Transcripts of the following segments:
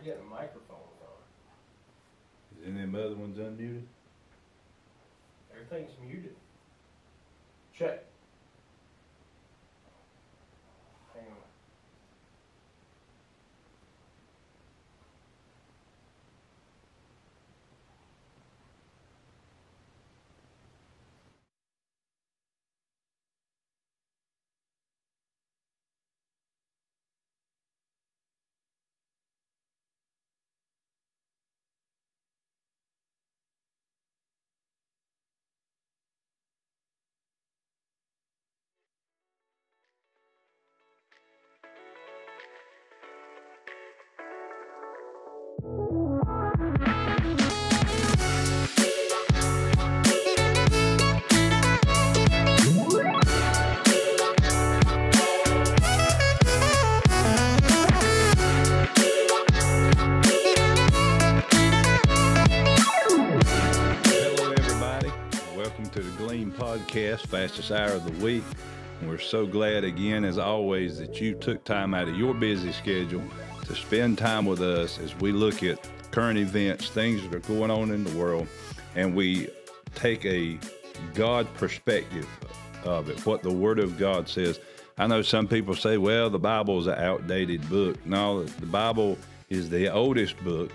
I got a microphone on. Is any of them other ones unmuted? Everything's muted. Check. Fastest hour of the week. And we're so glad again, as always, that you took time out of your busy schedule to spend time with us as we look at current events, things that are going on in the world, and we take a God perspective of it, what the Word of God says. I know some people say, well, the Bible is an outdated book. No, the Bible is the oldest book,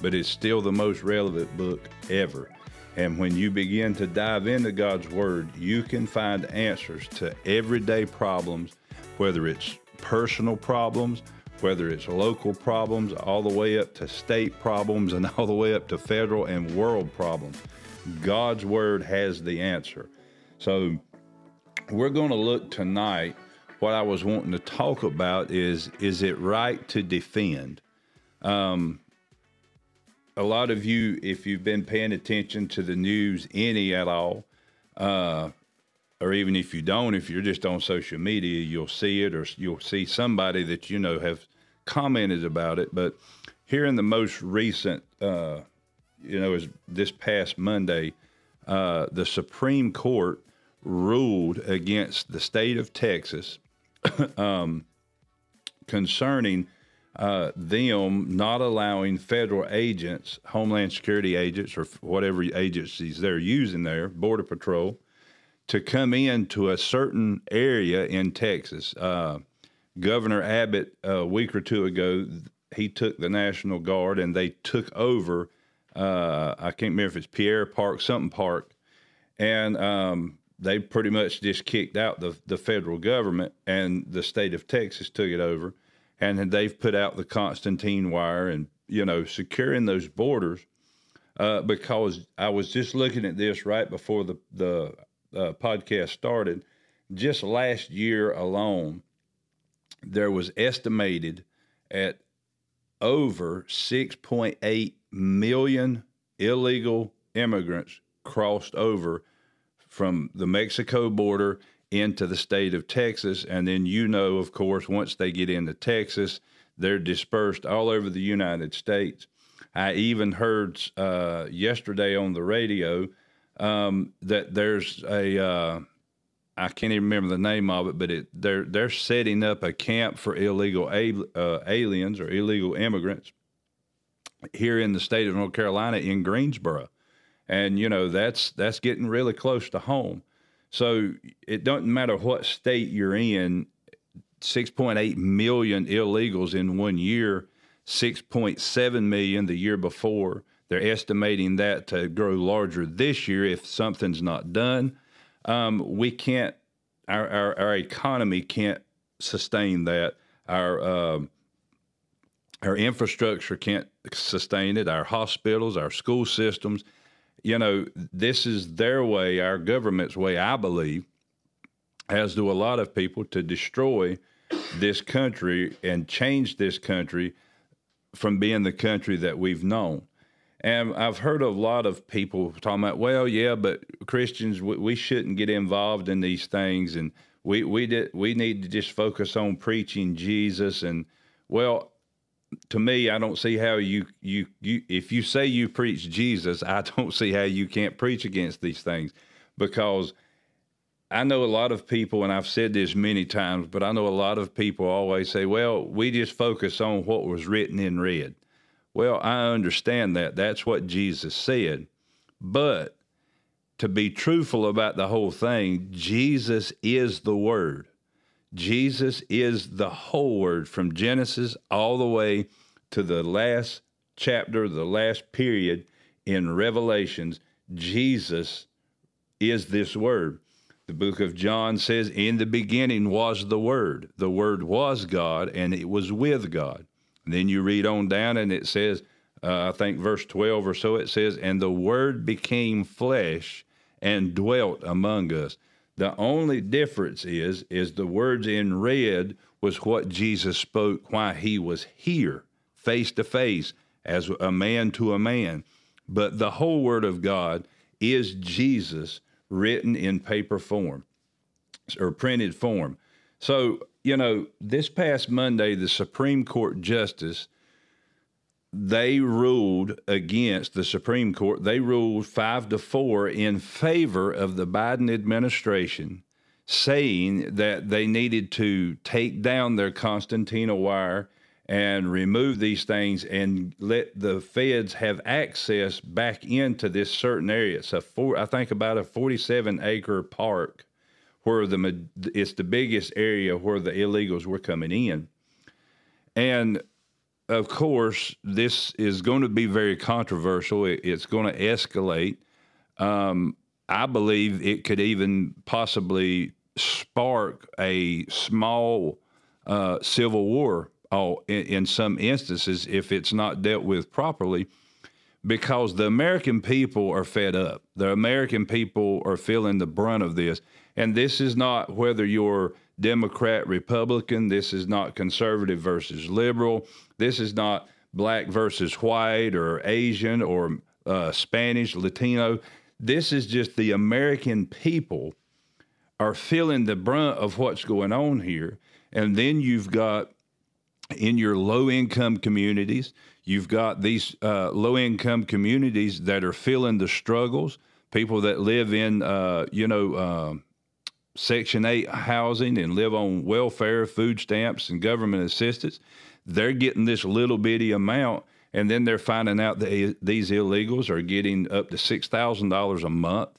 but it's still the most relevant book ever. And when you begin to dive into God's Word, you can find answers to everyday problems, whether it's personal problems, whether it's local problems, all the way up to state problems, and all the way up to federal and world problems. God's Word has the answer. So, we're going to look tonight. What I was wanting to talk about is is it right to defend? Um, a lot of you, if you've been paying attention to the news any at all, uh, or even if you don't, if you're just on social media, you'll see it or you'll see somebody that you know have commented about it. But here in the most recent, uh, you know, is this past Monday, uh, the Supreme Court ruled against the state of Texas um, concerning uh, them not allowing federal agents, Homeland Security agents, or whatever agencies they're using there, Border Patrol, to come into a certain area in Texas. Uh, Governor Abbott, a week or two ago, he took the National Guard and they took over. Uh, I can't remember if it's Pierre Park, something park, and um, they pretty much just kicked out the the federal government, and the state of Texas took it over and they've put out the Constantine wire and you know securing those borders. Uh, because I was just looking at this right before the the uh, podcast started. Just last year alone, there was estimated at over 6.8 million illegal immigrants crossed over from the Mexico border into the state of Texas. And then, you know, of course, once they get into Texas, they're dispersed all over the United States. I even heard uh, yesterday on the radio um, that there's a uh, I can't even remember the name of it, but it, they're they're setting up a camp for illegal a, uh, aliens or illegal immigrants here in the state of North Carolina in Greensboro, and you know that's that's getting really close to home. So it doesn't matter what state you're in. 6.8 million illegals in one year, 6.7 million the year before. They're estimating that to grow larger this year if something's not done. Um, we can't, our, our, our, economy can't sustain that. Our, um, our infrastructure can't sustain it. Our hospitals, our school systems, you know, this is their way, our government's way, I believe, as do a lot of people, to destroy this country and change this country from being the country that we've known. And I've heard a lot of people talking about, well, yeah, but Christians, we, we shouldn't get involved in these things, and we we did we need to just focus on preaching Jesus. And well, to me, I don't see how you, you you if you say you preach Jesus, I don't see how you can't preach against these things because I know a lot of people, and I've said this many times, but I know a lot of people always say, "Well, we just focus on what was written in red." Well, I understand that. That's what Jesus said. But to be truthful about the whole thing, Jesus is the Word. Jesus is the whole Word from Genesis all the way to the last chapter, the last period in Revelations. Jesus is this Word. The book of John says, In the beginning was the Word. The Word was God, and it was with God. And then you read on down, and it says, uh, I think verse 12 or so, it says, And the Word became flesh and dwelt among us. The only difference is, is the words in red was what Jesus spoke while he was here, face to face, as a man to a man. But the whole Word of God is Jesus written in paper form or printed form. So, you know, this past Monday, the Supreme Court Justice they ruled against the Supreme Court. They ruled five to four in favor of the Biden administration, saying that they needed to take down their Constantina wire and remove these things and let the feds have access back into this certain area. It's a four, I think about a 47 acre park where the it's the biggest area where the illegals were coming in. And of course, this is going to be very controversial. it's going to escalate. Um, I believe it could even possibly spark a small uh, civil war in, in some instances if it's not dealt with properly because the American people are fed up. The American people are feeling the brunt of this. And this is not whether you're Democrat, Republican. This is not conservative versus liberal. This is not black versus white or Asian or uh, Spanish, Latino. This is just the American people are feeling the brunt of what's going on here. And then you've got in your low income communities, you've got these uh, low income communities that are feeling the struggles. People that live in, uh, you know, uh, Section 8 housing and live on welfare, food stamps, and government assistance, they're getting this little bitty amount. And then they're finding out that these illegals are getting up to $6,000 a month.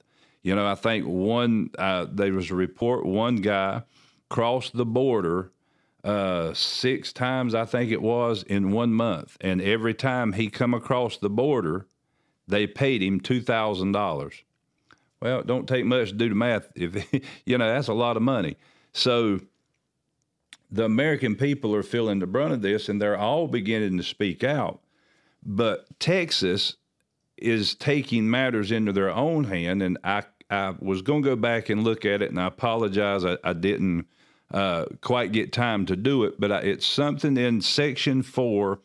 You know, I think one, uh, there was a report, one guy crossed the border uh, six times, I think it was, in one month. And every time he come across the border, they paid him $2,000. Well, it don't take much to do the math. If you know, that's a lot of money. So the American people are feeling the brunt of this, and they're all beginning to speak out. But Texas is taking matters into their own hand, and I I was going to go back and look at it, and I apologize, I, I didn't uh, quite get time to do it, but I, it's something in Section Four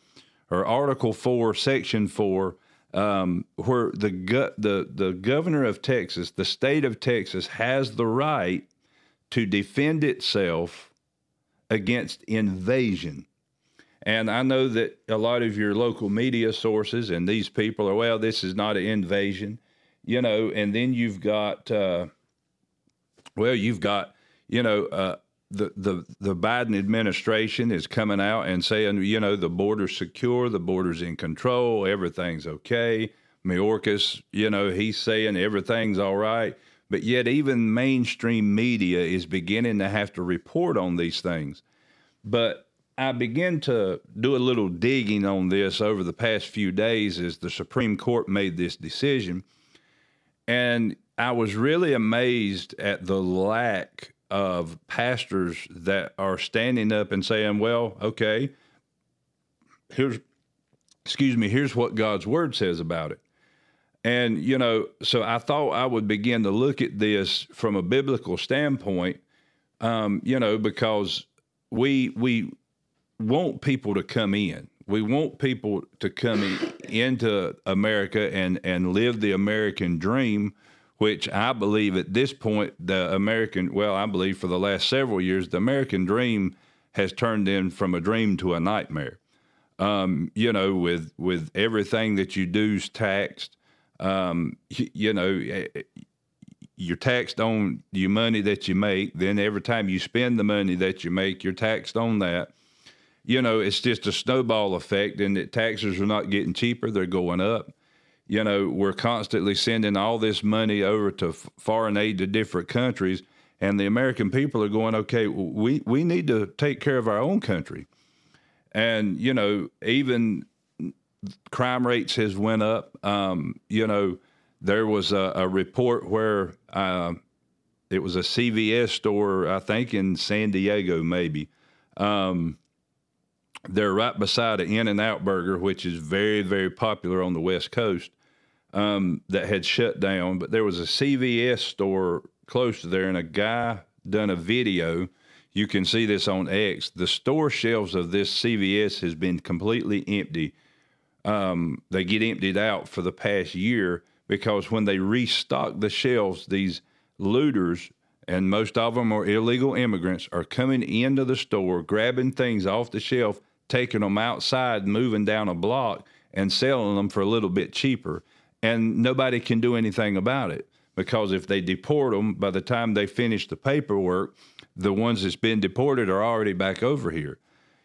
or Article Four, Section Four um, where the go- the the governor of Texas, the state of Texas, has the right to defend itself against invasion. And I know that a lot of your local media sources and these people are, well, this is not an invasion, you know. And then you've got, uh, well, you've got, you know, uh, the, the the Biden administration is coming out and saying, you know, the border's secure, the border's in control, everything's okay. Mayorkas, you know, he's saying everything's all right. But yet, even mainstream media is beginning to have to report on these things. But I began to do a little digging on this over the past few days as the Supreme Court made this decision. And I was really amazed at the lack of pastors that are standing up and saying, well, okay, here's, excuse me, here's what God's word says about it. And, you know, so I thought I would begin to look at this from a biblical standpoint, um, you know, because we, we want people to come in. We want people to come in, into America and, and live the American dream which I believe at this point, the American, well, I believe for the last several years, the American dream has turned in from a dream to a nightmare. Um, you know, with with everything that you do is taxed. Um, you, you know, eh, eh, you're taxed on your money that you make. Then every time you spend the money that you make, you're taxed on that. you know, it's just a snowball effect, and that taxes are not getting cheaper; they're going up. You know, we're constantly sending all this money over to foreign aid to different countries, and the American people are going, okay, we we need to take care of our own country, and you know, even crime rates has went up. Um, you know, there was a, a report where uh, it was a CVS store, I think in San Diego, maybe. Um, they're right beside an In-N-Out Burger, which is very, very popular on the West Coast, um, that had shut down. But there was a CVS store close to there, and a guy done a video. You can see this on X. The store shelves of this CVS has been completely empty. Um, they get emptied out for the past year because when they restock the shelves, these looters and most of them are illegal immigrants are coming into the store, grabbing things off the shelf, taking them outside, moving down a block, and selling them for a little bit cheaper. And nobody can do anything about it because if they deport them, by the time they finish the paperwork, the ones that's been deported are already back over here.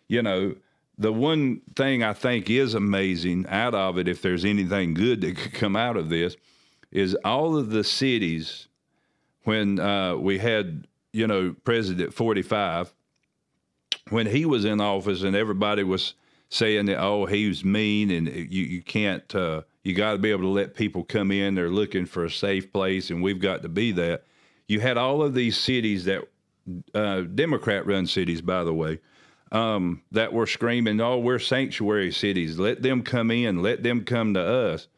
You know, the one thing I think is amazing out of it, if there's anything good that could come out of this, is all of the cities when uh, we had, you know, President 45, when he was in office and everybody was saying that, oh, he was mean and you, you can't, uh, you got to be able to let people come in. They're looking for a safe place and we've got to be that. You had all of these cities that, uh, Democrat run cities, by the way, um, that were screaming, oh, we're sanctuary cities. Let them come in. Let them come to us.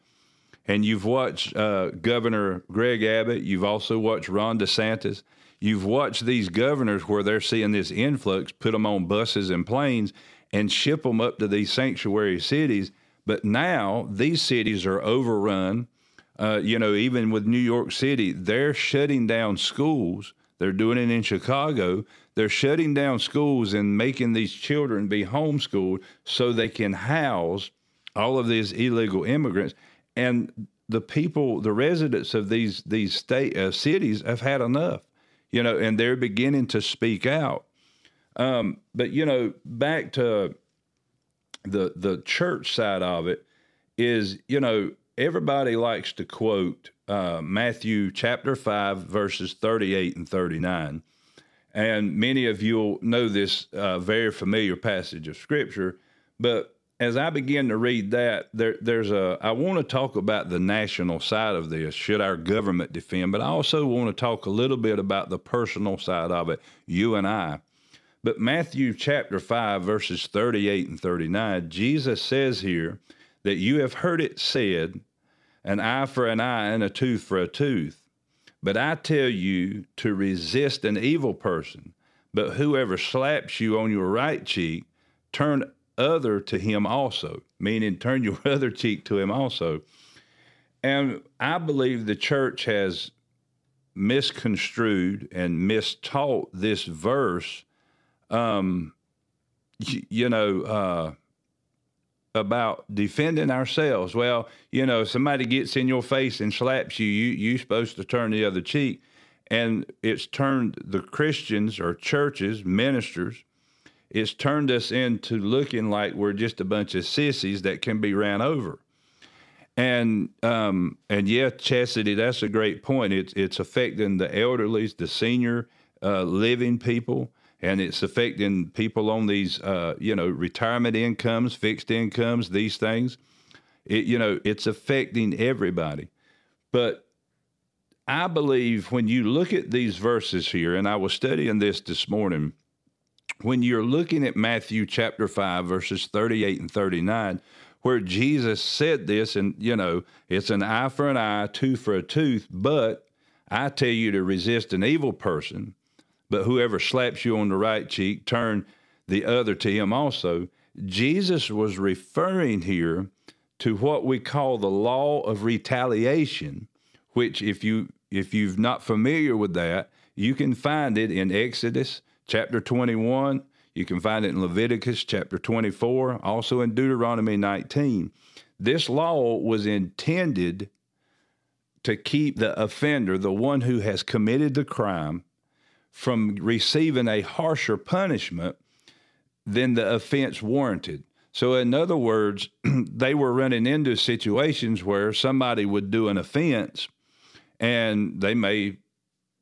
And you've watched uh, Governor Greg Abbott. You've also watched Ron DeSantis. You've watched these governors where they're seeing this influx, put them on buses and planes and ship them up to these sanctuary cities. But now these cities are overrun. Uh, you know, even with New York City, they're shutting down schools. They're doing it in Chicago. They're shutting down schools and making these children be homeschooled so they can house all of these illegal immigrants and the people, the residents of these these state uh, cities have had enough, you know, and they're beginning to speak out. Um, but you know, back to the the church side of it is, you know, everybody likes to quote uh, Matthew chapter five verses thirty eight and thirty nine, and many of you'll know this uh, very familiar passage of scripture, but as I begin to read that, there, there's a. I want to talk about the national side of this. Should our government defend? But I also want to talk a little bit about the personal side of it. You and I. But Matthew chapter five, verses thirty-eight and thirty-nine, Jesus says here that you have heard it said, "An eye for an eye and a tooth for a tooth." But I tell you to resist an evil person. But whoever slaps you on your right cheek, turn other to him also, meaning turn your other cheek to him also. And I believe the church has misconstrued and mistaught this verse, um, you, you know, uh, about defending ourselves. Well, you know, somebody gets in your face and slaps you, you you're supposed to turn the other cheek. And it's turned the Christians or churches, ministers, it's turned us into looking like we're just a bunch of sissies that can be ran over. And um, and yeah, Chastity, that's a great point. It's it's affecting the elderly, the senior uh, living people, and it's affecting people on these uh, you know retirement incomes, fixed incomes, these things. It you know it's affecting everybody. But I believe when you look at these verses here, and I was studying this this morning when you're looking at Matthew chapter 5, verses 38 and 39, where Jesus said this, and you know, it's an eye for an eye, tooth for a tooth, but I tell you to resist an evil person, but whoever slaps you on the right cheek, turn the other to him also. Jesus was referring here to what we call the law of retaliation, which if you if you've not familiar with that, you can find it in Exodus chapter 21. You can find it in Leviticus chapter 24, also in Deuteronomy 19. This law was intended to keep the offender, the one who has committed the crime, from receiving a harsher punishment than the offense warranted. So, in other words, they were running into situations where somebody would do an offense and they may,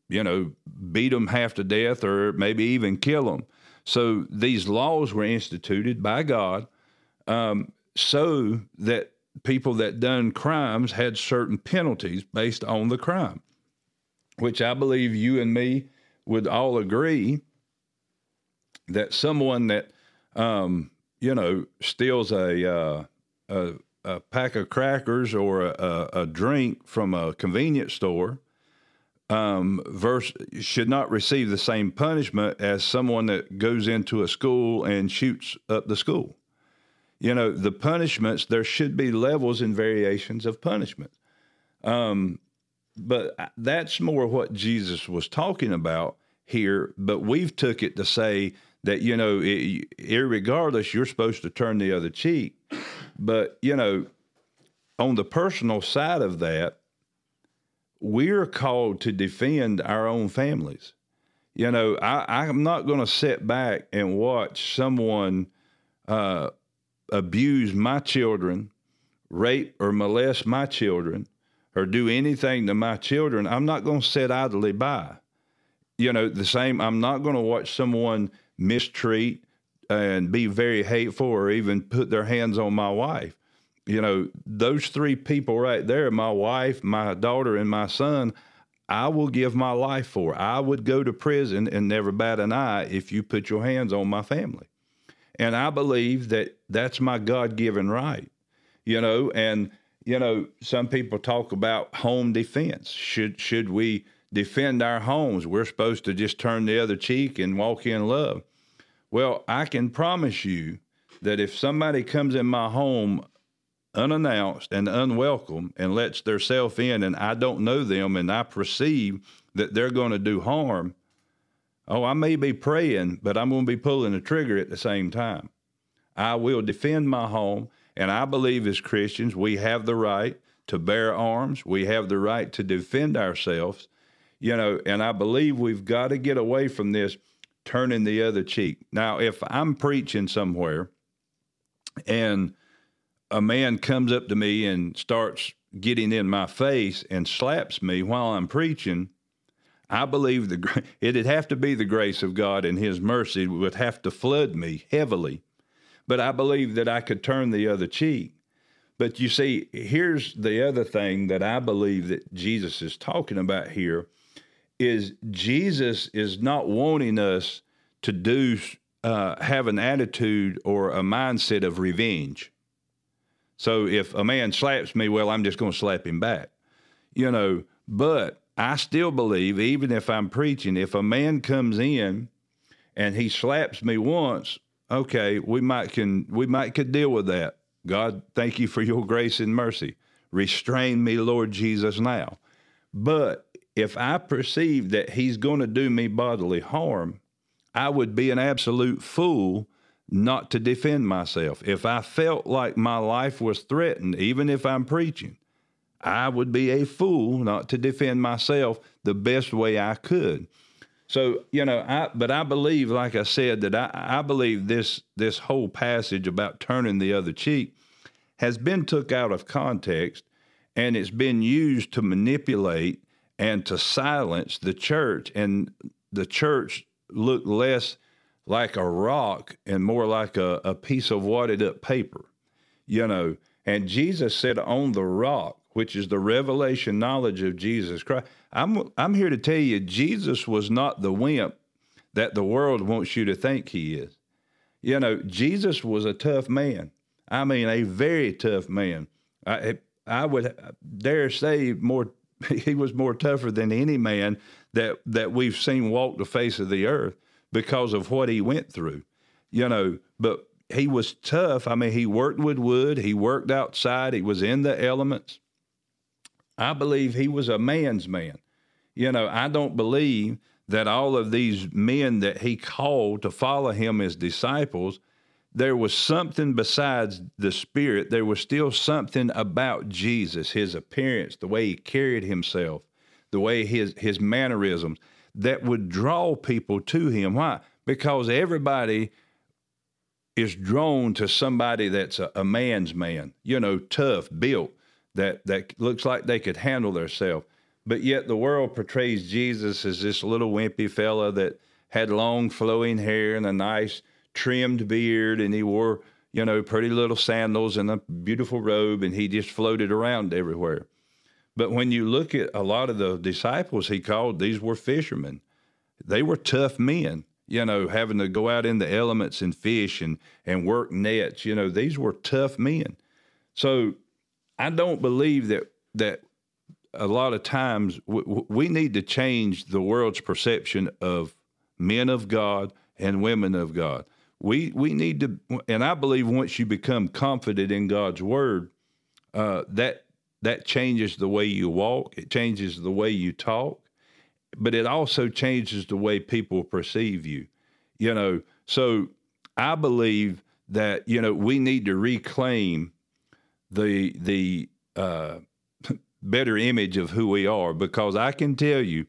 you know, beat them half to death or maybe even kill them. So, these laws were instituted by God um, so that people that done crimes had certain penalties based on the crime, which I believe you and me would all agree that someone that um, you know, steals a, uh, a, a pack of crackers or a, a, drink from a convenience store, um, verse, should not receive the same punishment as someone that goes into a school and shoots up the school. You know, the punishments, there should be levels and variations of punishment. Um, but that's more what Jesus was talking about here. But we've took it to say that you know, it, regardless, you're supposed to turn the other cheek. But you know, on the personal side of that, we're called to defend our own families. You know, I, I'm not going to sit back and watch someone uh, abuse my children, rape or molest my children, or do anything to my children. I'm not going to sit idly by. You know, the same, I'm not going to watch someone mistreat and be very hateful or even put their hands on my wife. You know, those three people right there my wife, my daughter, and my son I will give my life for. I would go to prison and never bat an eye if you put your hands on my family. And I believe that that's my God given right, you know. And, you know, some people talk about home defense. Should, should we defend our homes? We're supposed to just turn the other cheek and walk in love. Well, I can promise you that if somebody comes in my home unannounced and unwelcome and lets their self in and I don't know them and I perceive that they're going to do harm, oh, I may be praying, but I'm going to be pulling the trigger at the same time. I will defend my home, and I believe as Christians we have the right to bear arms. We have the right to defend ourselves, you know, and I believe we've got to get away from this turning the other cheek. Now, if I'm preaching somewhere and a man comes up to me and starts getting in my face and slaps me while I'm preaching, I believe the it'd have to be the grace of God and His mercy would have to flood me heavily. But I believe that I could turn the other cheek. But you see, here's the other thing that I believe that Jesus is talking about here is Jesus is not wanting us to do uh, have an attitude or a mindset of revenge. So if a man slaps me, well, I'm just going to slap him back, you know. But I still believe, even if I'm preaching, if a man comes in and he slaps me once, okay, we might can we might could deal with that. God, thank you for your grace and mercy. Restrain me, Lord Jesus, now. But if I perceive that he's going to do me bodily harm, I would be an absolute fool not to defend myself. If I felt like my life was threatened, even if I'm preaching, I would be a fool not to defend myself the best way I could. So, you know, I but I believe, like I said, that I, I believe this this whole passage about turning the other cheek has been took out of context and it's been used to manipulate and to silence the church. And the church look less like a rock and more like a, a piece of wadded up paper, you know. And Jesus said, on the rock, which is the revelation knowledge of Jesus Christ. I'm, I'm here to tell you, Jesus was not the wimp that the world wants you to think he is. You know, Jesus was a tough man. I mean, a very tough man. I, I would dare say more he was more tougher than any man that that we've seen walk the face of the earth because of what he went through. You know, but he was tough. I mean, he worked with wood, he worked outside, he was in the elements. I believe he was a man's man. You know, I don't believe that all of these men that he called to follow him as disciples there was something besides the spirit. There was still something about Jesus, his appearance, the way he carried himself, the way his his mannerisms that would draw people to him. Why? Because everybody is drawn to somebody that's a, a man's man, you know, tough, built, that that looks like they could handle themselves. But yet the world portrays Jesus as this little wimpy fella that had long flowing hair and a nice trimmed beard, and he wore, you know, pretty little sandals and a beautiful robe, and he just floated around everywhere. But when you look at a lot of the disciples he called, these were fishermen. They were tough men, you know, having to go out in the elements and fish and, and work nets. You know, these were tough men. So I don't believe that that a lot of times we, we need to change the world's perception of men of God and women of God. We we need to, and I believe once you become confident in God's word, uh, that that changes the way you walk. It changes the way you talk, but it also changes the way people perceive you. You know, so I believe that you know we need to reclaim the the uh, better image of who we are because I can tell you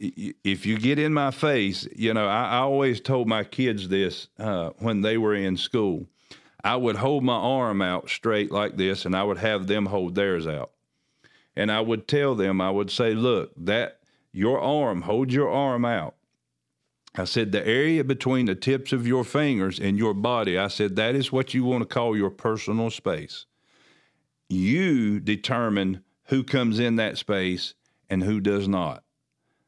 if you get in my face, you know, I, I always told my kids this uh, when they were in school. I would hold my arm out straight like this, and I would have them hold theirs out. And I would tell them, I would say, look, that your arm, hold your arm out. I said, the area between the tips of your fingers and your body, I said, that is what you want to call your personal space. You determine who comes in that space and who does not.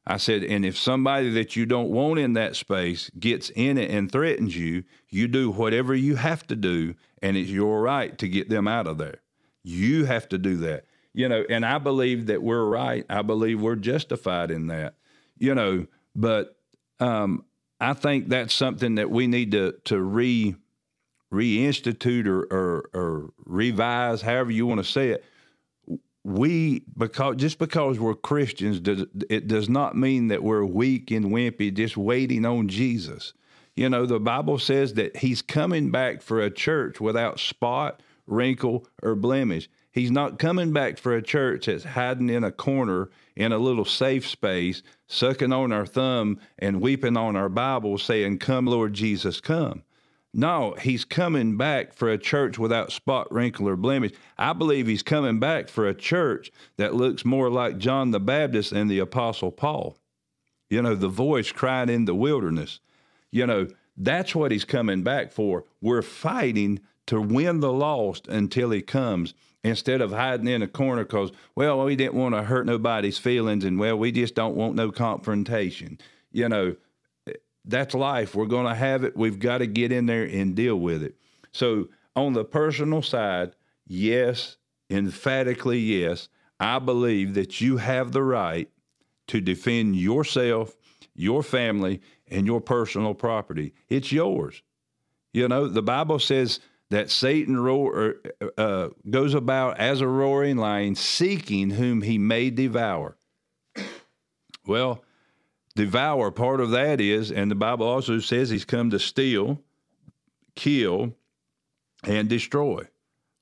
I said, and if somebody that you don't want in that space gets in it and threatens you, you do whatever you have to do, and it's your right to get them out of there. You have to do that. You know, and I believe that we're right. I believe we're justified in that. You know, but um, I think that's something that we need to to re reinstitute or, or, or revise, however you want to say it we because just because we're Christians does it does not mean that we're weak and wimpy just waiting on Jesus. You know, the Bible says that he's coming back for a church without spot, wrinkle, or blemish. He's not coming back for a church that's hiding in a corner in a little safe space, sucking on our thumb and weeping on our Bible, saying, Come, Lord Jesus, come. No, he's coming back for a church without spot, wrinkle, or blemish. I believe he's coming back for a church that looks more like John the Baptist and the Apostle Paul. You know, the voice crying in the wilderness. You know, that's what he's coming back for. We're fighting to win the lost until he comes instead of hiding in a corner because, well, we didn't want to hurt nobody's feelings and, well, we just don't want no confrontation. You know, that's life. We're going to have it. We've got to get in there and deal with it. So, on the personal side, yes, emphatically yes, I believe that you have the right to defend yourself, your family, and your personal property. It's yours. You know, the Bible says that Satan roar, uh, goes about as a roaring lion, seeking whom he may devour. Well, devour. Part of that is, and the Bible also says he's come to steal, kill, and destroy.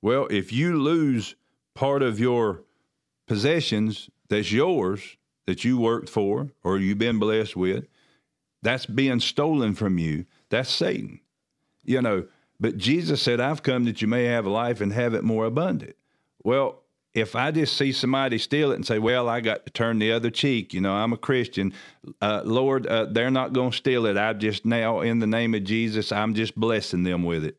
Well, if you lose part of your possessions that's yours, that you worked for or you've been blessed with, that's being stolen from you. That's Satan. You know, but Jesus said, I've come that you may have life and have it more abundant. Well, if I just see somebody steal it and say, "Well, I got to turn the other cheek," you know, I'm a Christian. Uh, Lord, uh, they're not going to steal it. I just now, in the name of Jesus, I'm just blessing them with it.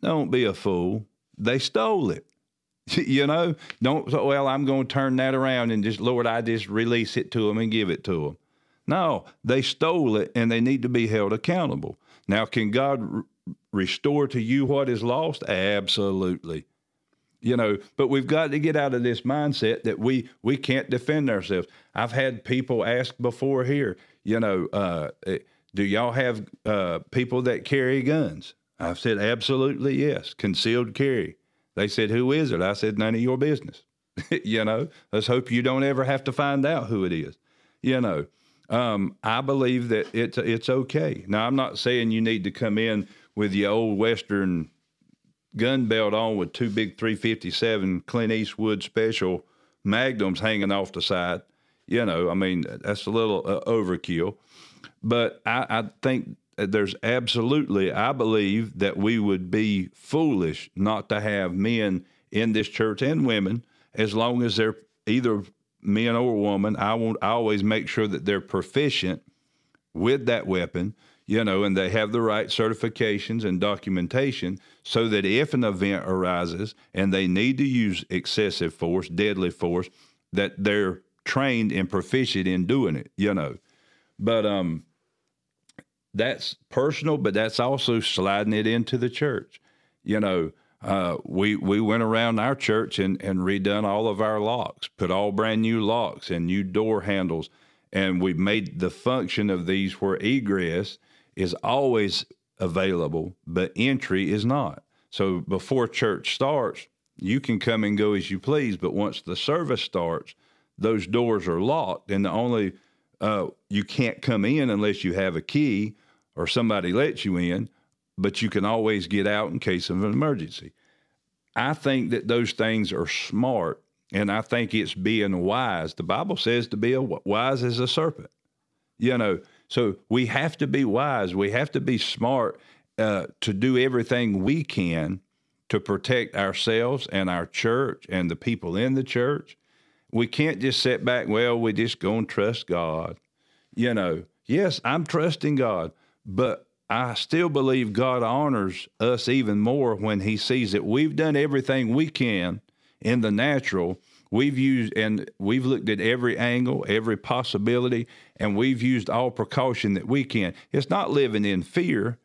Don't be a fool. They stole it. you know, don't. Well, I'm going to turn that around and just, Lord, I just release it to them and give it to them. No, they stole it, and they need to be held accountable. Now, can God r- restore to you what is lost? Absolutely you know but we've got to get out of this mindset that we we can't defend ourselves. I've had people ask before here you know uh, eh, do y'all have uh, people that carry guns? I've said absolutely yes concealed carry. They said who is it? I said none of your business. You know let's hope you don't ever have to find out who it is. You know um, i believe that it's it's okay. Now i'm not saying you need to come in with your old western gun belt on with two big 357 Clint Eastwood special magnums hanging off the side. You know, I mean, that's a little uh, overkill. But I, I think there's absolutely, I believe that we would be foolish not to have men in this church and women, as long as they're either men or woman. I want, I always make sure that they're proficient with that weapon, you know, and they have the right certifications and documentation so that if an event arises and they need to use excessive force, deadly force, that they're trained and proficient in doing it, you know. But um that's personal, but that's also sliding it into the church. You know, uh, we we went around our church and, and redone all of our locks, put all brand new locks and new door handles, and we made the function of these where egress is always available, but entry is not. So before church starts, you can come and go as you please, but once the service starts, those doors are locked, and the only uh, you can't come in unless you have a key or somebody lets you in, but you can always get out in case of an emergency. I think that those things are smart, and I think it's being wise. The Bible says to be a, wise as a serpent. You know, so we have to be wise. We have to be smart uh, to do everything we can to protect ourselves and our church and the people in the church. We can't just sit back, well, we just go and trust God. You know, yes, I'm trusting God, but I still believe God honors us even more when He sees that we've done everything we can in the natural. We've used and we've looked at every angle, every possibility, and we've used all precaution that we can. It's not living in fear.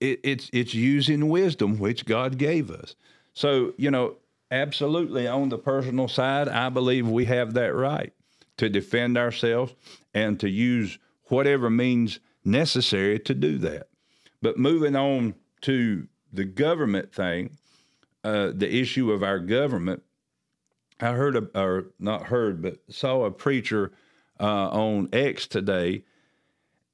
It, it's it's using wisdom which God gave us. So you know, absolutely on the personal side, I believe we have that right to defend ourselves and to use whatever means necessary to do that. But moving on to the government thing, uh, the issue of our government, I heard, a, or not heard, but saw a preacher uh, on X today,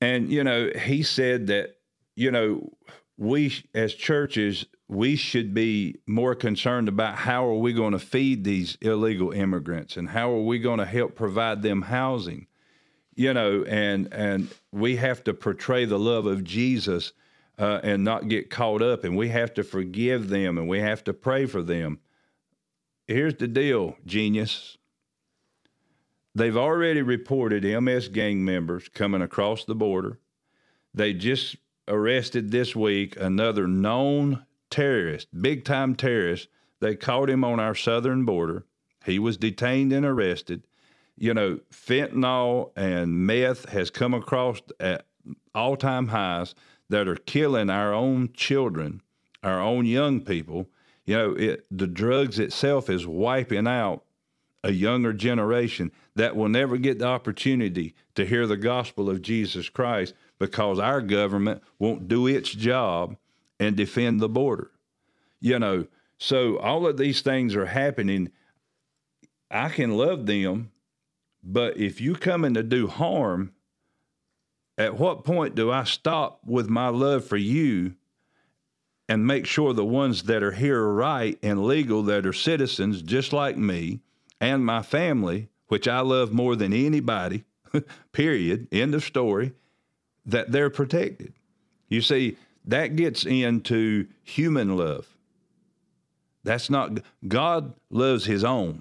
and you know he said that you know we as churches we should be more concerned about how are we going to feed these illegal immigrants and how are we going to help provide them housing you know, and and we have to portray the love of Jesus uh, and not get caught up, and we have to forgive them, and we have to pray for them. Here's the deal, genius. They've already reported MS gang members coming across the border. They just arrested this week another known terrorist, big time terrorist. They caught him on our southern border. He was detained and arrested you know, fentanyl and meth has come across at all time highs that are killing our own children, our own young people. You know, it, the drugs itself is wiping out a younger generation that will never get the opportunity to hear the gospel of Jesus Christ because our government won't do its job and defend the border. You know, so all of these things are happening. I can love them but if you come in to do harm, at what point do I stop with my love for you and make sure the ones that are here are right and legal, that are citizens just like me and my family, which I love more than anybody, period, end of story, that they're protected? You see, that gets into human love. That's not, God loves his own.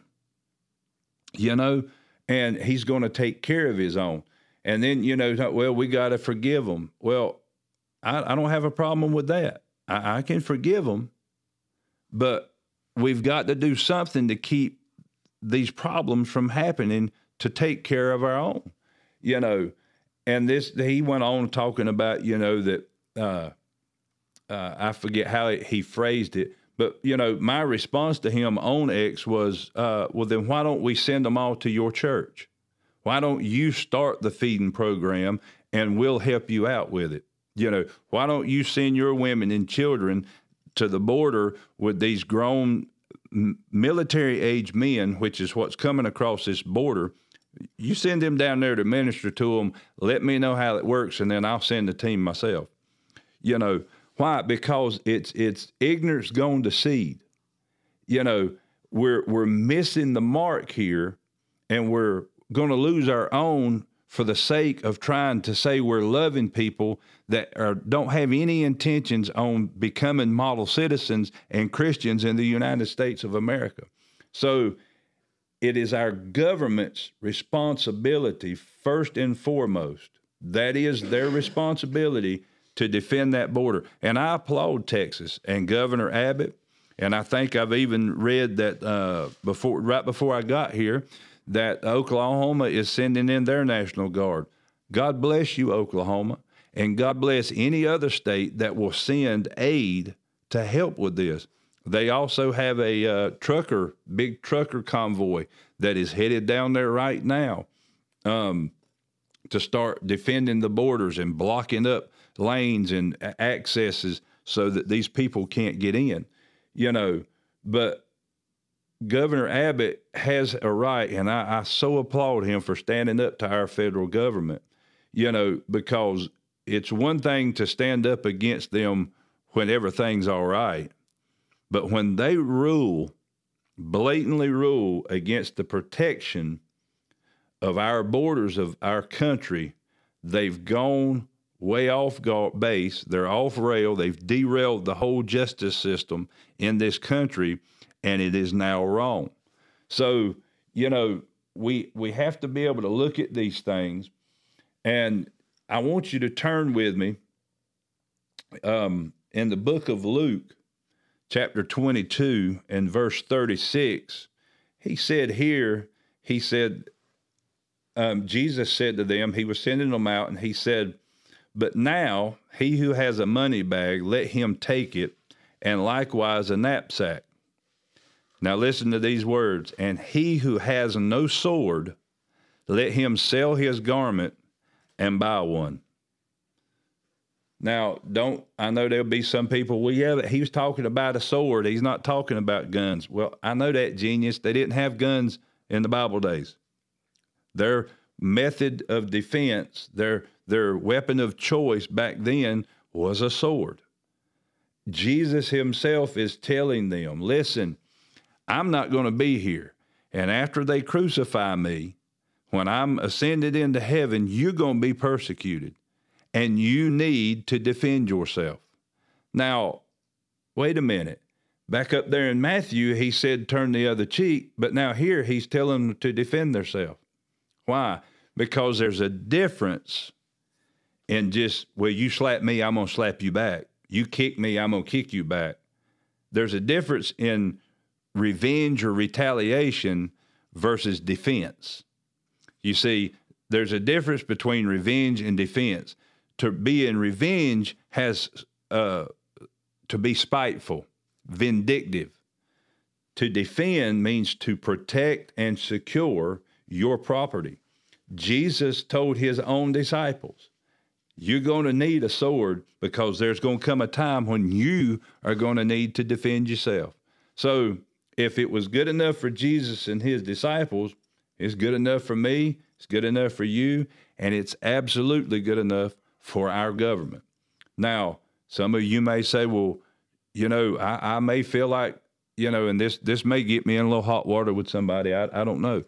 You know, and he's going to take care of his own. And then, you know, well, we got to forgive them. Well, I, I, don't have a problem with that. I, I can forgive them, but we've got to do something to keep these problems from happening to take care of our own, you know. And this, he went on talking about, you know, that uh, uh, I forget how he phrased it, but you know, my response to him on X was, uh, "Well, then why don't we send them all to your church? Why don't you start the feeding program and we'll help you out with it? You know, why don't you send your women and children to the border with these grown military age men, which is what's coming across this border?" You send them down there to minister to them. Let me know how it works, and then I'll send the team myself. You know, why? Because it's it's ignorance gone to seed. You know, we're we're missing the mark here, and we're going to lose our own for the sake of trying to say we're loving people that are, don't have any intentions on becoming model citizens and Christians in the United States of America. So it is our government's responsibility, first and foremost. That is their responsibility to defend that border. And I applaud Texas and Governor Abbott. And I think I've even read that uh, before, right before I got here, that Oklahoma is sending in their National Guard. God bless you, Oklahoma. And God bless any other state that will send aid to help with this. They also have a uh, trucker, big trucker convoy that is headed down there right now um, to start defending the borders and blocking up lanes and accesses so that these people can't get in. You know, but Governor Abbott has a right, and I, I so applaud him for standing up to our federal government. You know, because it's one thing to stand up against them when everything's all right, but when they rule, blatantly rule against the protection of our borders of our country, they've gone way off base. They're off rail. They've derailed the whole justice system in this country, and it is now wrong. So, you know, we we have to be able to look at these things, and I want you to turn with me um, in the book of Luke, chapter 22 and verse 36. He said here, he said, um, Jesus said to them, he was sending them out, and he said, But now he who has a money bag, let him take it, and likewise a knapsack. Now listen to these words. And he who has no sword, let him sell his garment and buy one. Now, don't I know there'll be some people, well, yeah, he was talking about a sword. He's not talking about guns. Well, I know that genius. They didn't have guns in the Bible days. Their method of defense, their their weapon of choice back then was a sword. Jesus himself is telling them, listen, I'm not going to be here. And after they crucify me, when I'm ascended into heaven, you're going to be persecuted and you need to defend yourself. Now, wait a minute. Back up there in Matthew, he said turn the other cheek, but now here he's telling them to defend themselves. Why? Because there's a difference in just, well, you slap me, I'm going to slap you back. You kick me, I'm going to kick you back. There's a difference in revenge or retaliation versus defense. You see, there's a difference between revenge and defense to be in revenge has uh, to be spiteful, vindictive. To defend means to protect and secure your property. Jesus told his own disciples, You're going to need a sword because there's going to come a time when you are going to need to defend yourself. So, if it was good enough for Jesus and his disciples, it's good enough for me, it's good enough for you, and it's absolutely good enough for our government. Now, some of you may say, well, you know, I, I may feel like, you know, and this this may get me in a little hot water with somebody. I, I don't know.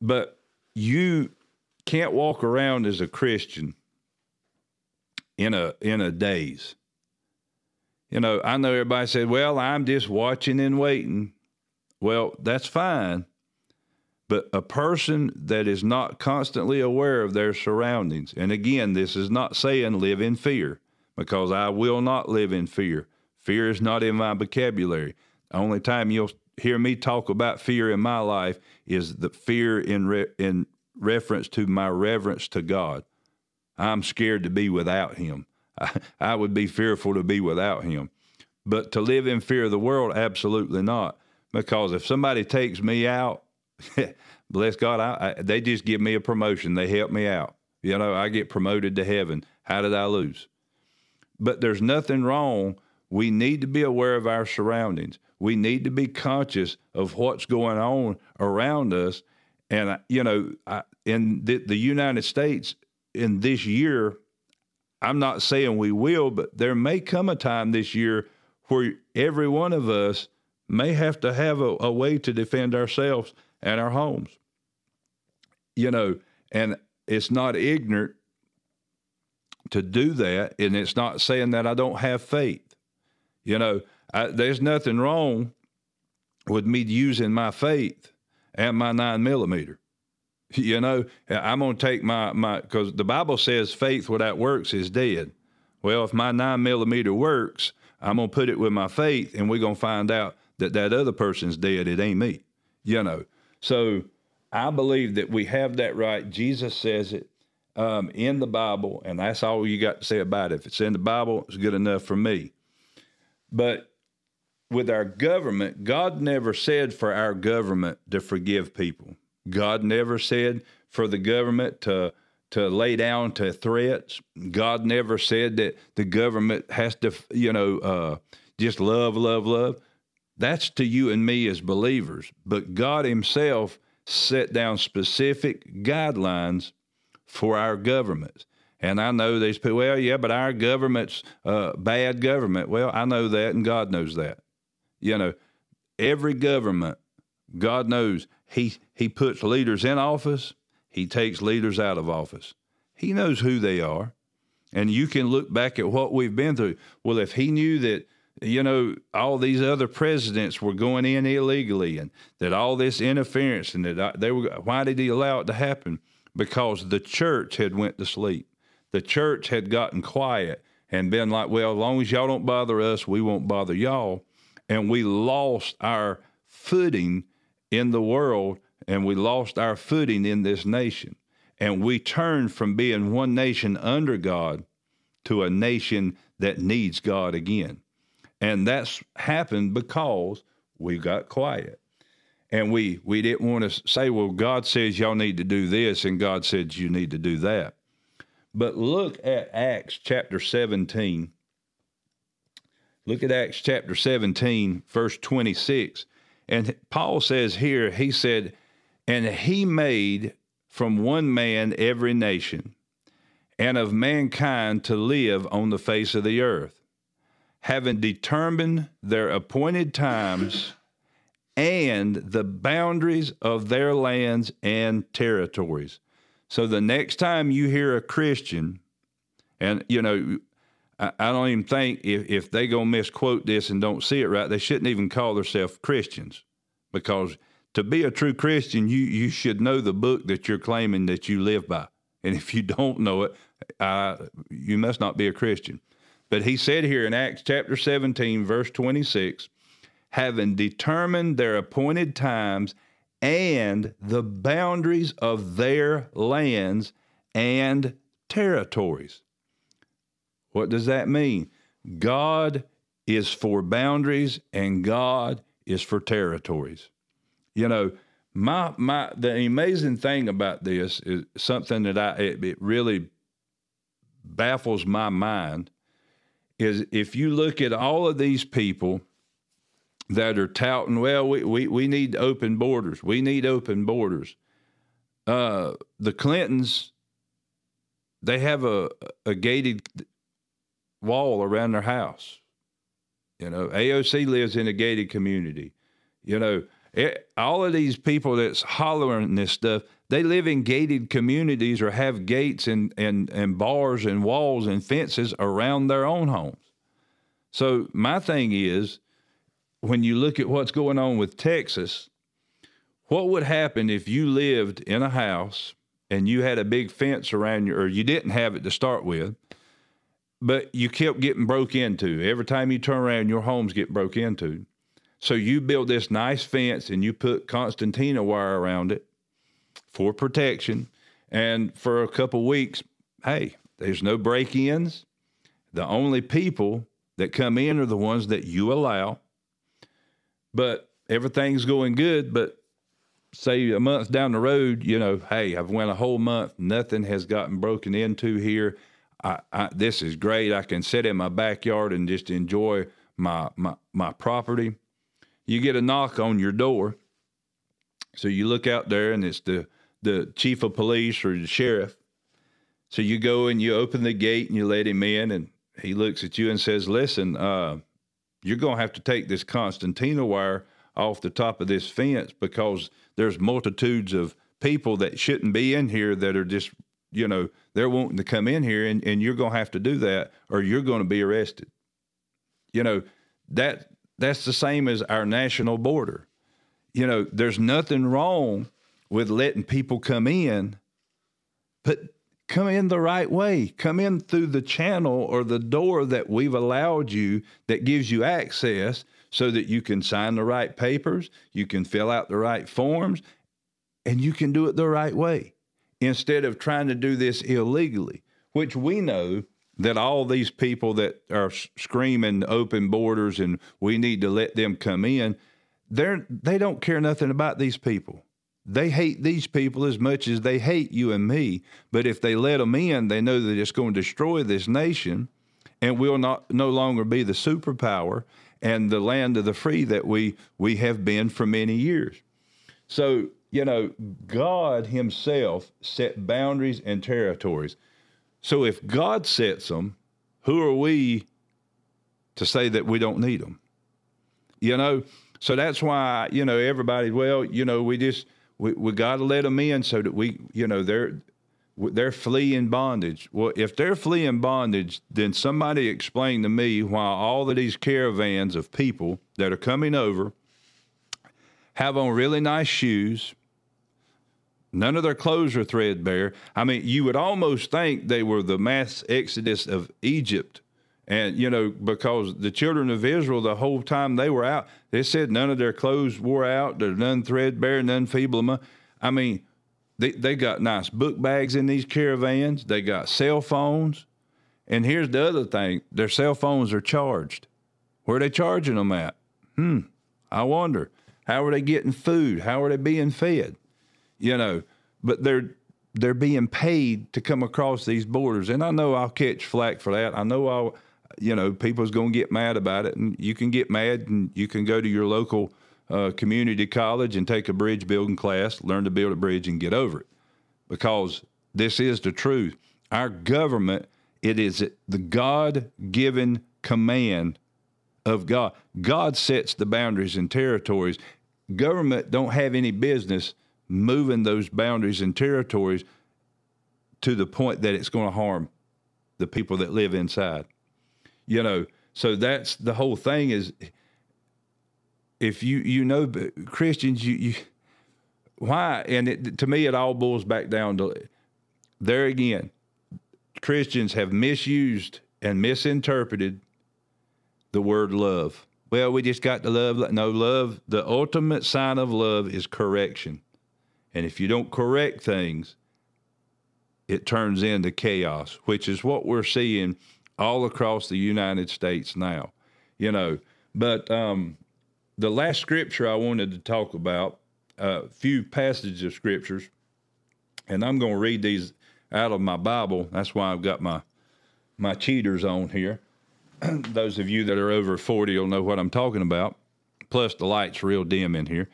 But you can't walk around as a Christian in a in a daze. You know, I know everybody said, "Well, I'm just watching and waiting." Well, that's fine. But a person that is not constantly aware of their surroundings, and again, this is not saying live in fear, because I will not live in fear. Fear is not in my vocabulary. The only time you'll hear me talk about fear in my life is the fear in re- in reference to my reverence to God. I'm scared to be without Him. I, I would be fearful to be without Him. But to live in fear of the world, absolutely not. Because if somebody takes me out, bless God, I, I, they just give me a promotion. They help me out. You know, I get promoted to heaven. How did I lose? But there's nothing wrong. We need to be aware of our surroundings. We need to be conscious of what's going on around us. And, you know, I, in the, the United States in this year, I'm not saying we will, but there may come a time this year where every one of us may have to have a, a way to defend ourselves and our homes. You know, and it's not ignorant to do that, and it's not saying that I don't have faith. You know, I, there's nothing wrong with me using my faith and my nine millimeter. You know, I'm going to take my my because the Bible says faith without works is dead. Well, if my nine millimeter works, I'm going to put it with my faith, and we're going to find out that that other person's dead. It ain't me. You know, so I believe that we have that right. Jesus says it um, in the Bible, and that's all you got to say about it. If it's in the Bible, it's good enough for me. But with our government, God never said for our government to forgive people. God never said for the government to to lay down to threats. God never said that the government has to, you know, uh, just love, love, love. That's to you and me as believers. But God Himself set down specific guidelines for our governments. And I know these people, well, yeah, but our government's bad government. Well, I know that, and God knows that. You know, every government, God knows He He puts leaders in office, He takes leaders out of office. He knows who they are, and you can look back at what we've been through. Well, if He knew that you know, all these other presidents were going in illegally and that all this interference and that uh, they were, why did he allow it to happen? Because the church had went to sleep. The church had gotten quiet and been like, well, as long as y'all don't bother us, we won't bother y'all. And we lost our footing in the world and we lost our footing in this nation. And we turned from being one nation under God to a nation that needs God again. And that's happened because we got quiet. And we, we didn't want to say, well, God says y'all need to do this, and God says you need to do that. But look at Acts chapter 17. Look at Acts chapter 17, verse 26. And Paul says here, he said, And he made from one man every nation, and of mankind to live on the face of the earth having determined their appointed times and the boundaries of their lands and territories. So the next time you hear a Christian, and you know, I, I don't even think if, if they gonna misquote this and don't see it right, they shouldn't even call themselves Christians, because to be a true Christian, you you should know the book that you're claiming that you live by, and if you don't know it, uh, you must not be a Christian. But he said here in Acts chapter 17, verse 26, having determined their appointed times and the boundaries of their lands and territories. What does that mean? God is for boundaries and God is for territories. You know, my my the amazing thing about this is something that I it, it really baffles my mind is if you look at all of these people that are touting, well, we, we, we need open borders. We need open borders. Uh, the Clintons, they have a, a gated wall around their house. You know, AOC lives in a gated community. You know, it, all of these people that's hollering this stuff, they live in gated communities or have gates and, and, and bars and walls and fences around their own homes. So, my thing is when you look at what's going on with Texas, what would happen if you lived in a house and you had a big fence around you, or you didn't have it to start with, but you kept getting broke into? Every time you turn around, your homes get broke into. So you build this nice fence and you put Constantina wire around it for protection. And for a couple weeks, hey, there's no break ins. The only people that come in are the ones that you allow. But everything's going good, but say a month down the road, you know, hey, I've went a whole month, nothing has gotten broken into here. I, I, this is great. I can sit in my backyard and just enjoy my, my my property. You get a knock on your door, so you look out there, and it's the the chief of police or the sheriff. So you go and you open the gate and you let him in, and he looks at you and says, "Listen, uh, you're going to have to take this Constantina wire off the top of this fence because there's multitudes of people that shouldn't be in here that are just you know, they're wanting to come in here and, and you're going to have to do that or you're going to be arrested. You know, that that's the same as our national border. You know, there's nothing wrong with letting people come in, but come in the right way. Come in through the channel or the door that we've allowed you that gives you access so that you can sign the right papers, you can fill out the right forms, and you can do it the right way instead of trying to do this illegally, which we know that all these people that are screaming open borders and we need to let them come in, they're they don't care nothing about these people. They hate these people as much as they hate you and me. But if they let them in, they know that it's going to destroy this nation and we will not no longer be the superpower and the land of the free that we we have been for many years. So, you know, God himself set boundaries and territories. So if God sets them, who are we to say that we don't need them? You know, so that's why, you know, everybody, well, you know, we just we, we got to let them in so that we, you know, they're they're fleeing bondage. Well, if they're fleeing bondage, then somebody explain to me why all of these caravans of people that are coming over have on really nice shoes. None of their clothes are threadbare. I mean, you would almost think they were the mass exodus of Egypt and, you know, because the children of Israel, the whole time they were out, they said none of their clothes wore out, they're none threadbare, none feeble. I mean, they, they got nice book bags in these caravans, they got cell phones. And here's the other thing their cell phones are charged. Where are they charging them at? Hmm, I wonder. How are they getting food? How are they being fed? You know, but they're they're being paid to come across these borders. And I know I'll catch flack for that. I know I'll you know, people's going to get mad about it, and you can get mad, and you can go to your local uh, community college and take a bridge building class, learn to build a bridge, and get over it, because this is the truth. Our government, it is the God-given command of God. God sets the boundaries and territories. Government don't have any business moving those boundaries and territories to the point that it's going to harm the people that live inside you know so that's the whole thing is if you you know christians you, you why and it, to me it all boils back down to there again christians have misused and misinterpreted the word love. Well we just got to love no love the ultimate sign of love is correction. And if you don't correct things it turns into chaos which is what we're seeing all across the United States now, you know. But um, the last scripture I wanted to talk about, a uh, few passages of scriptures, and I'm going to read these out of my Bible. That's why I've got my my cheaters on here. Those of you that are over 40 will know what I'm talking about. Plus, the light's real dim in here.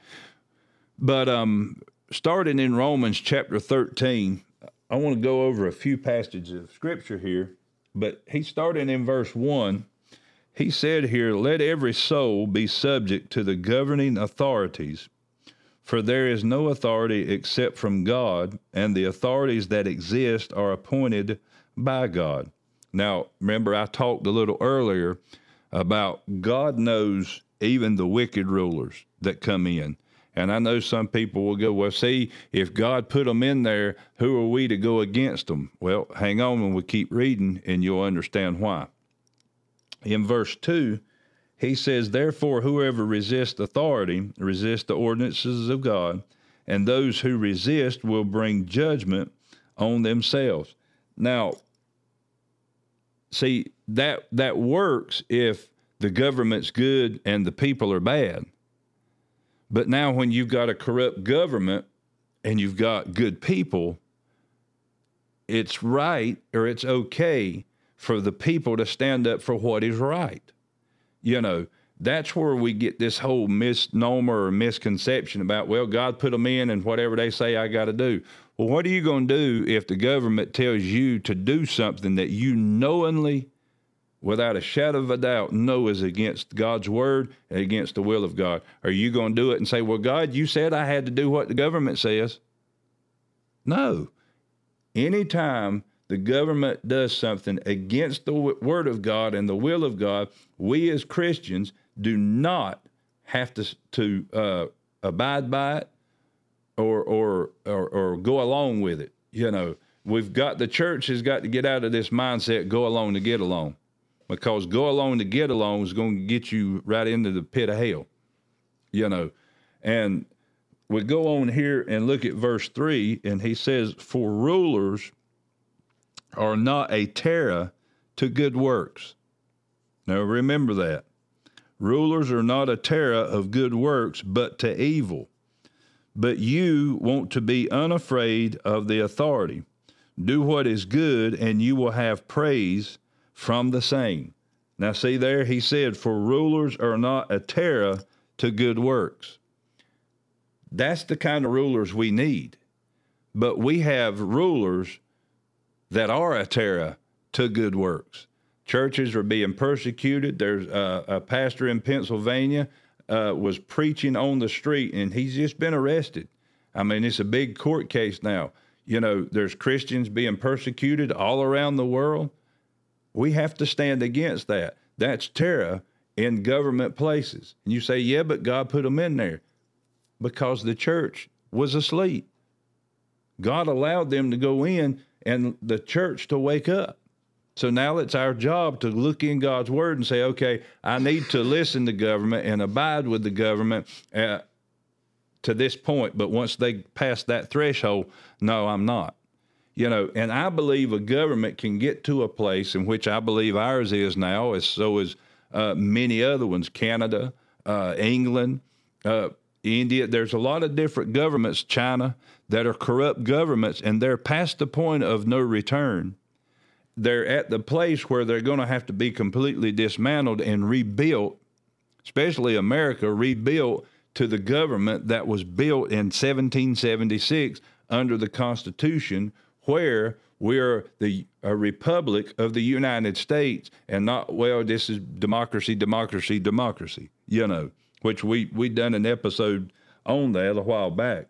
But um, starting in Romans chapter 13, I want to go over a few passages of scripture here but he started in verse 1. He said here, Let every soul be subject to the governing authorities, for there is no authority except from God, and the authorities that exist are appointed by God. Now, remember, I talked a little earlier about God knows even the wicked rulers that come in. And I know some people will go, well, see, if God put them in there, who are we to go against them? Well, hang on and we keep reading, and you'll understand why. In verse 2, he says, Therefore, whoever resists authority resists the ordinances of God, and those who resist will bring judgment on themselves. Now, see, that, that works if the government's good and the people are bad. But now, when you've got a corrupt government and you've got good people, it's right or it's okay for the people to stand up for what is right. You know, that's where we get this whole misnomer or misconception about, well, God put them in and whatever they say I got to do. Well, what are you going to do if the government tells you to do something that you knowingly without a shadow of a doubt know is against God's word and against the will of God? Are you going to do it and say, Well, God, you said I had to do what the government says? No. anytime the government does something against the word of God and the will of God, we as Christians do not have to to uh, abide by it or, or or or go along with it. You know, we've got the church has got to get out of this mindset go along to get along, because go along to get along is going to get you right into the pit of hell. You know, and we go on here and look at verse three, and he says, "For rulers." are not a terror to good works. Now remember that. Rulers are not a terror of good works, but to evil. But you want to be unafraid of the authority. Do what is good, and you will have praise from the same. Now, see there, he said, For rulers are not a terror to good works. That's the kind of rulers we need. But we have rulers that are a terror to good works. Churches are being persecuted. There's a, a pastor in Pennsylvania uh, was preaching on the street, and he's just been arrested. I mean, it's a big court case now. You know, there's Christians being persecuted all around the world. We have to stand against that. That's terror in government places. And you say, yeah, but God put them in there because the church was asleep. God allowed them to go in and the church to wake up. So now it's our job to look in God's word and say, okay, I need to listen to government and abide with the government uh, to this point. But once they pass that threshold, no, I'm not. You know, and I believe a government can get to a place in which I believe ours is now, as so is uh, many other ones, Canada, uh, England, uh, India. There's a lot of different governments, China, that are corrupt governments, and they're past the point of no return. They're at the place where they're going to have to be completely dismantled and rebuilt, especially America, rebuilt to the government that was built in 1776 under the Constitution, where we're the republic of the United States and not well this is democracy democracy democracy you know which we we done an episode on that a while back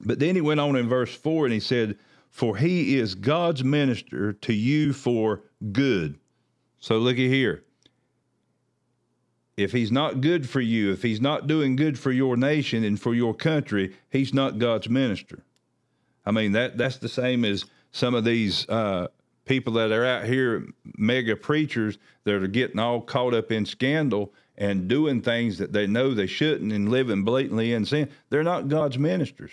but then he went on in verse 4 and he said, For he is God's minister to you for good. So look at here. If he's not good for you, if he's not doing good for your nation and for your country, he's not God's minister. I mean, that that's the same as some of these uh, people that are out here, mega preachers that are getting all caught up in scandal and doing things that they know they shouldn't and living blatantly in sin. They're not God's ministers.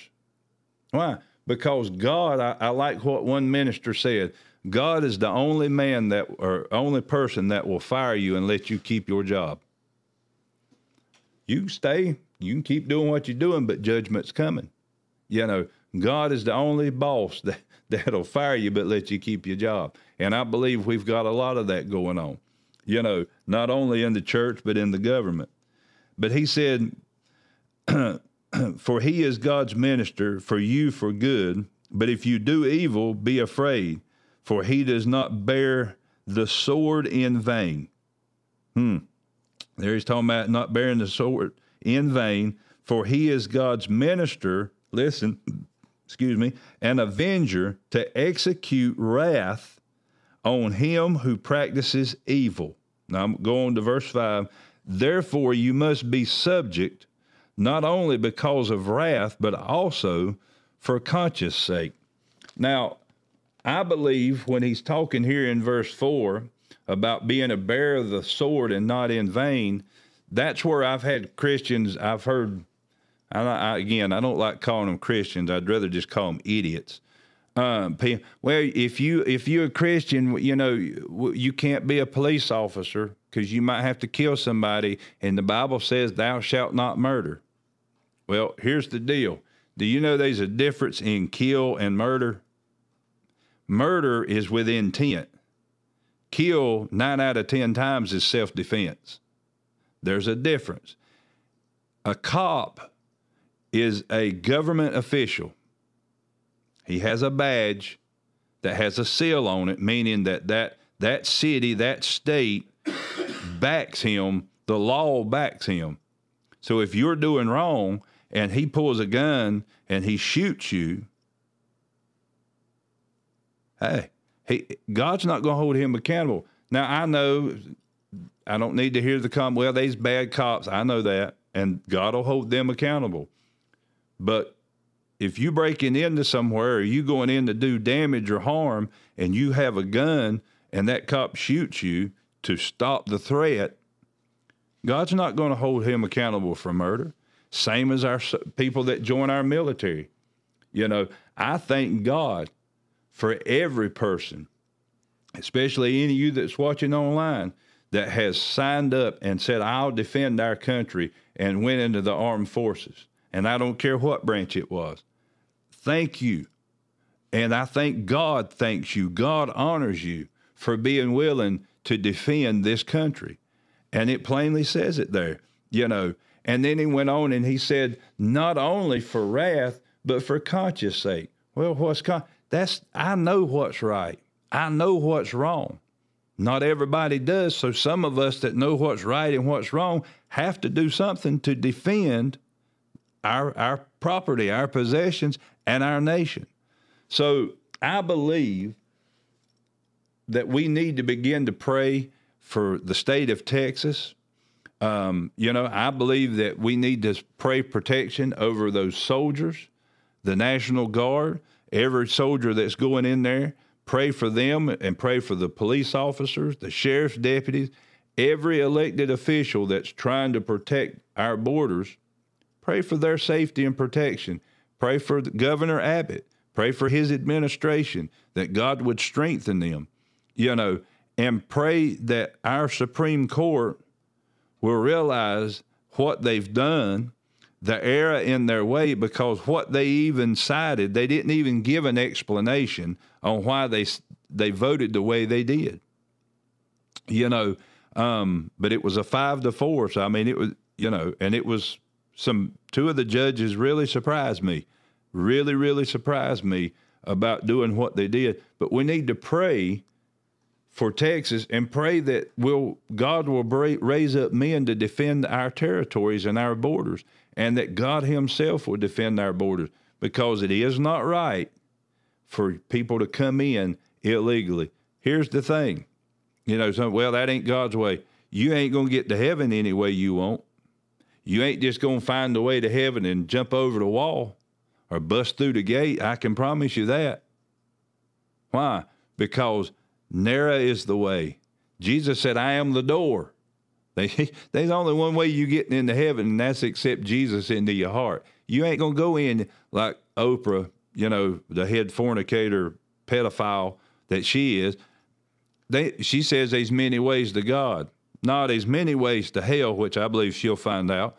Why? Because God, I, I like what one minister said. God is the only man that, or only person that will fire you and let you keep your job. You stay, you can keep doing what you're doing, but judgment's coming. You know, God is the only boss that, that'll fire you but let you keep your job. And I believe we've got a lot of that going on, you know, not only in the church, but in the government. But he said, for he is God's minister for you for good. But if you do evil, be afraid, for he does not bear the sword in vain. Hmm. There he's talking about not bearing the sword in vain, for he is God's minister. Listen, excuse me, an avenger to execute wrath on him who practices evil. Now I'm going to verse 5. Therefore, you must be subject not only because of wrath, but also for conscience sake. Now, I believe when he's talking here in verse 4 about being a bearer of the sword and not in vain, that's where I've had Christians, I've heard, I, I, again, I don't like calling them Christians. I'd rather just call them idiots. Um, well, if you if you're a Christian, you know you can't be a police officer because you might have to kill somebody, and the Bible says, "Thou shalt not murder." Well, here's the deal. Do you know there's a difference in kill and murder? Murder is with intent. Kill nine out of 10 times is self defense. There's a difference. A cop is a government official. He has a badge that has a seal on it, meaning that that, that city, that state backs him, the law backs him. So if you're doing wrong, and he pulls a gun and he shoots you, hey, he God's not going to hold him accountable. Now I know I don't need to hear the comment. Well, these bad cops. I know that, and God will hold them accountable. But if you breaking into somewhere or you going in to do damage or harm, and you have a gun, and that cop shoots you to stop the threat, God's not going to hold him accountable for murder. Same as our people that join our military. You know, I thank God for every person, especially any of you that's watching online, that has signed up and said, I'll defend our country and went into the armed forces. And I don't care what branch it was. Thank you. And I thank God thanks you. God honors you for being willing to defend this country. And it plainly says it there, you know. And then he went on and he said, not only for wrath, but for conscience sake. Well, what's con- that's I know what's right. I know what's wrong. Not everybody does. So some of us that know what's right and what's wrong have to do something to defend our our property, our possessions, and our nation. So I believe that we need to begin to pray for the state of Texas. Um, you know, I believe that we need to pray protection over those soldiers, the National Guard, every soldier that's going in there. Pray for them and pray for the police officers, the sheriff's deputies, every elected official that's trying to protect our borders. Pray for their safety and protection. Pray for Governor Abbott. Pray for his administration that God would strengthen them, you know, and pray that our Supreme Court will realize what they've done the error in their way because what they even cited, they didn't even give an explanation on why they they voted the way they did. You know, um, but it was a five to four. So I mean, it was you know, and it was some two of the judges really surprised me, really really surprised me about doing what they did. But we need to pray for Texas and pray that will God will raise up men to defend our territories and our borders and that God Himself will defend our borders because it is not right for people to come in illegally. Here's the thing you know, so, well, that ain't God's way. You ain't to get to heaven any way you want. You ain't just going to find the way to heaven and jump over the wall or bust through the gate. I can promise you that. Why? Because narrow is the way. Jesus said, I am the door. They, there's only one way you getting into heaven, and that's accept Jesus into your heart. You ain't gonna go in like Oprah, you know, the head fornicator, pedophile that she is. They, she says there's many ways to God, not as many ways to hell, which I believe she'll find out.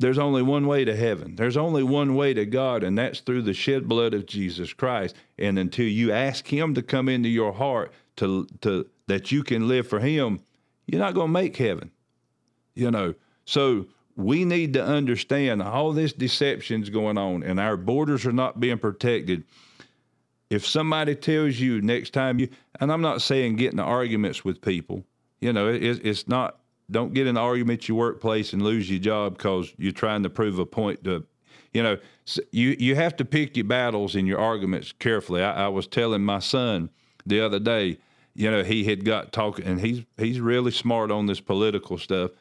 There's only one way to heaven. There's only one way to God, and that's through the shed blood of Jesus Christ. And until you ask Him to come into your heart to to that you can live for Him, you're not going to make heaven. You know, so we need to understand all this deception's going on and our borders are not being protected. If somebody tells you next time you, and I'm not saying getting into arguments with people, you know, it, it's not, don't get in an argument at your workplace and lose your job because you're trying to prove a point to, you know, you, you have to pick your battles and your arguments carefully. I, I was telling my son the other day, you know, he had got talking, and he's he's really smart on this political stuff.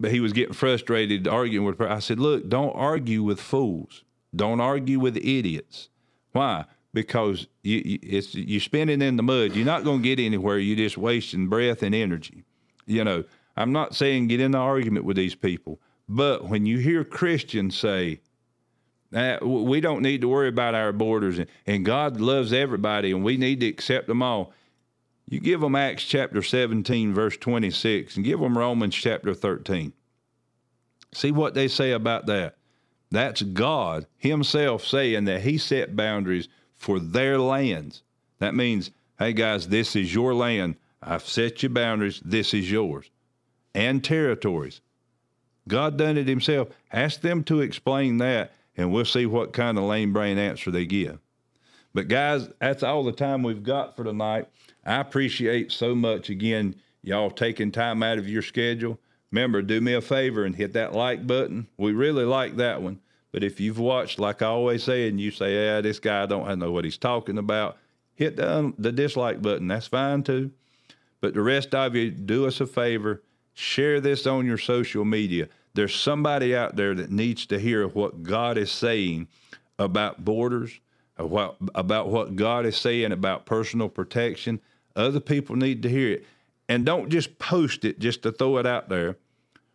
But he was getting frustrated arguing with her. I said, "Look, don't argue with fools. Don't argue with idiots. Why? Because you, you it's you're spinning in the mud. You're not going to get anywhere. You're just wasting breath and energy. You know, I'm not saying get in the argument with these people, but when you hear Christians say, uh, we don't need to worry about our borders, and, and God loves everybody, and we need to accept them all. You give them Acts chapter 17, verse 26, and give them Romans chapter 13. See what they say about that. That's God Himself saying that He set boundaries for their lands. That means, hey guys, this is your land. I've set your boundaries. This is yours. And territories. God done it Himself. Ask them to explain that, and we'll see what kind of lame brain answer they give. But guys, that's all the time we've got for tonight. I appreciate so much again y'all taking time out of your schedule. Remember, do me a favor and hit that like button. We really like that one. But if you've watched, like I always say, and you say, yeah, this guy don't know what he's talking about, hit the, um, the dislike button. That's fine too. But the rest of you, do us a favor, share this on your social media. There's somebody out there that needs to hear what God is saying about borders, about, about what God is saying about personal protection. Other people need to hear it. And don't just post it just to throw it out there.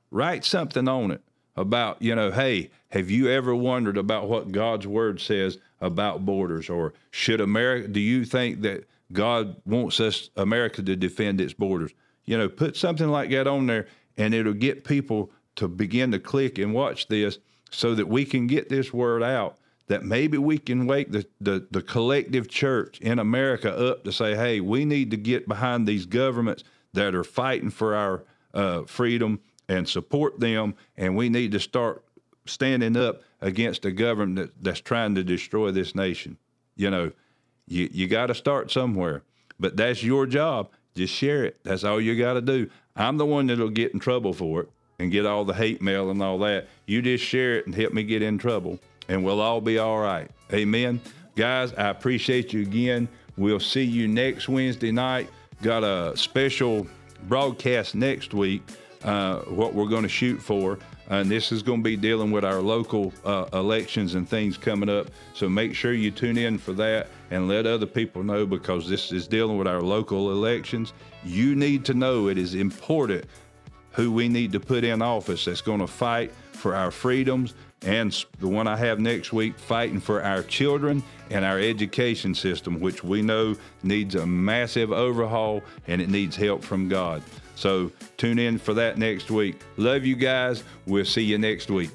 Write something on it about, you know, hey, have you ever wondered about what God's word says about borders? Or should America, do you think that God wants us, America, to defend its borders? You know, put something like that on there and it'll get people to begin to click and watch this so that we can get this word out that maybe we can wake the, the, the collective church in America up to say, hey, we need to get behind these governments that are fighting for our uh, freedom and support them, and we need to start standing up against a government that, that's trying to destroy this nation. You know, you, you got to start somewhere, but that's your job. Just share it. That's all you got to do. I'm the one that'll get in trouble for it and get all the hate mail and all that. You just share it and help me get in trouble, and we'll all be all right. Amen. Guys, I appreciate you again. We'll see you next Wednesday night. Got a special broadcast next week, uh, what we're going to shoot for. And this is going to be dealing with our local uh, elections and things coming up. So make sure you tune in for that and let other people know because this is dealing with our local elections. You need to know it is important who we need to put in office that's going to fight for our freedoms and the one I have next week, fighting for our children and our education system, which we know needs a massive overhaul and it needs help from God. So tune in for that next week. Love you guys. We'll see you next week.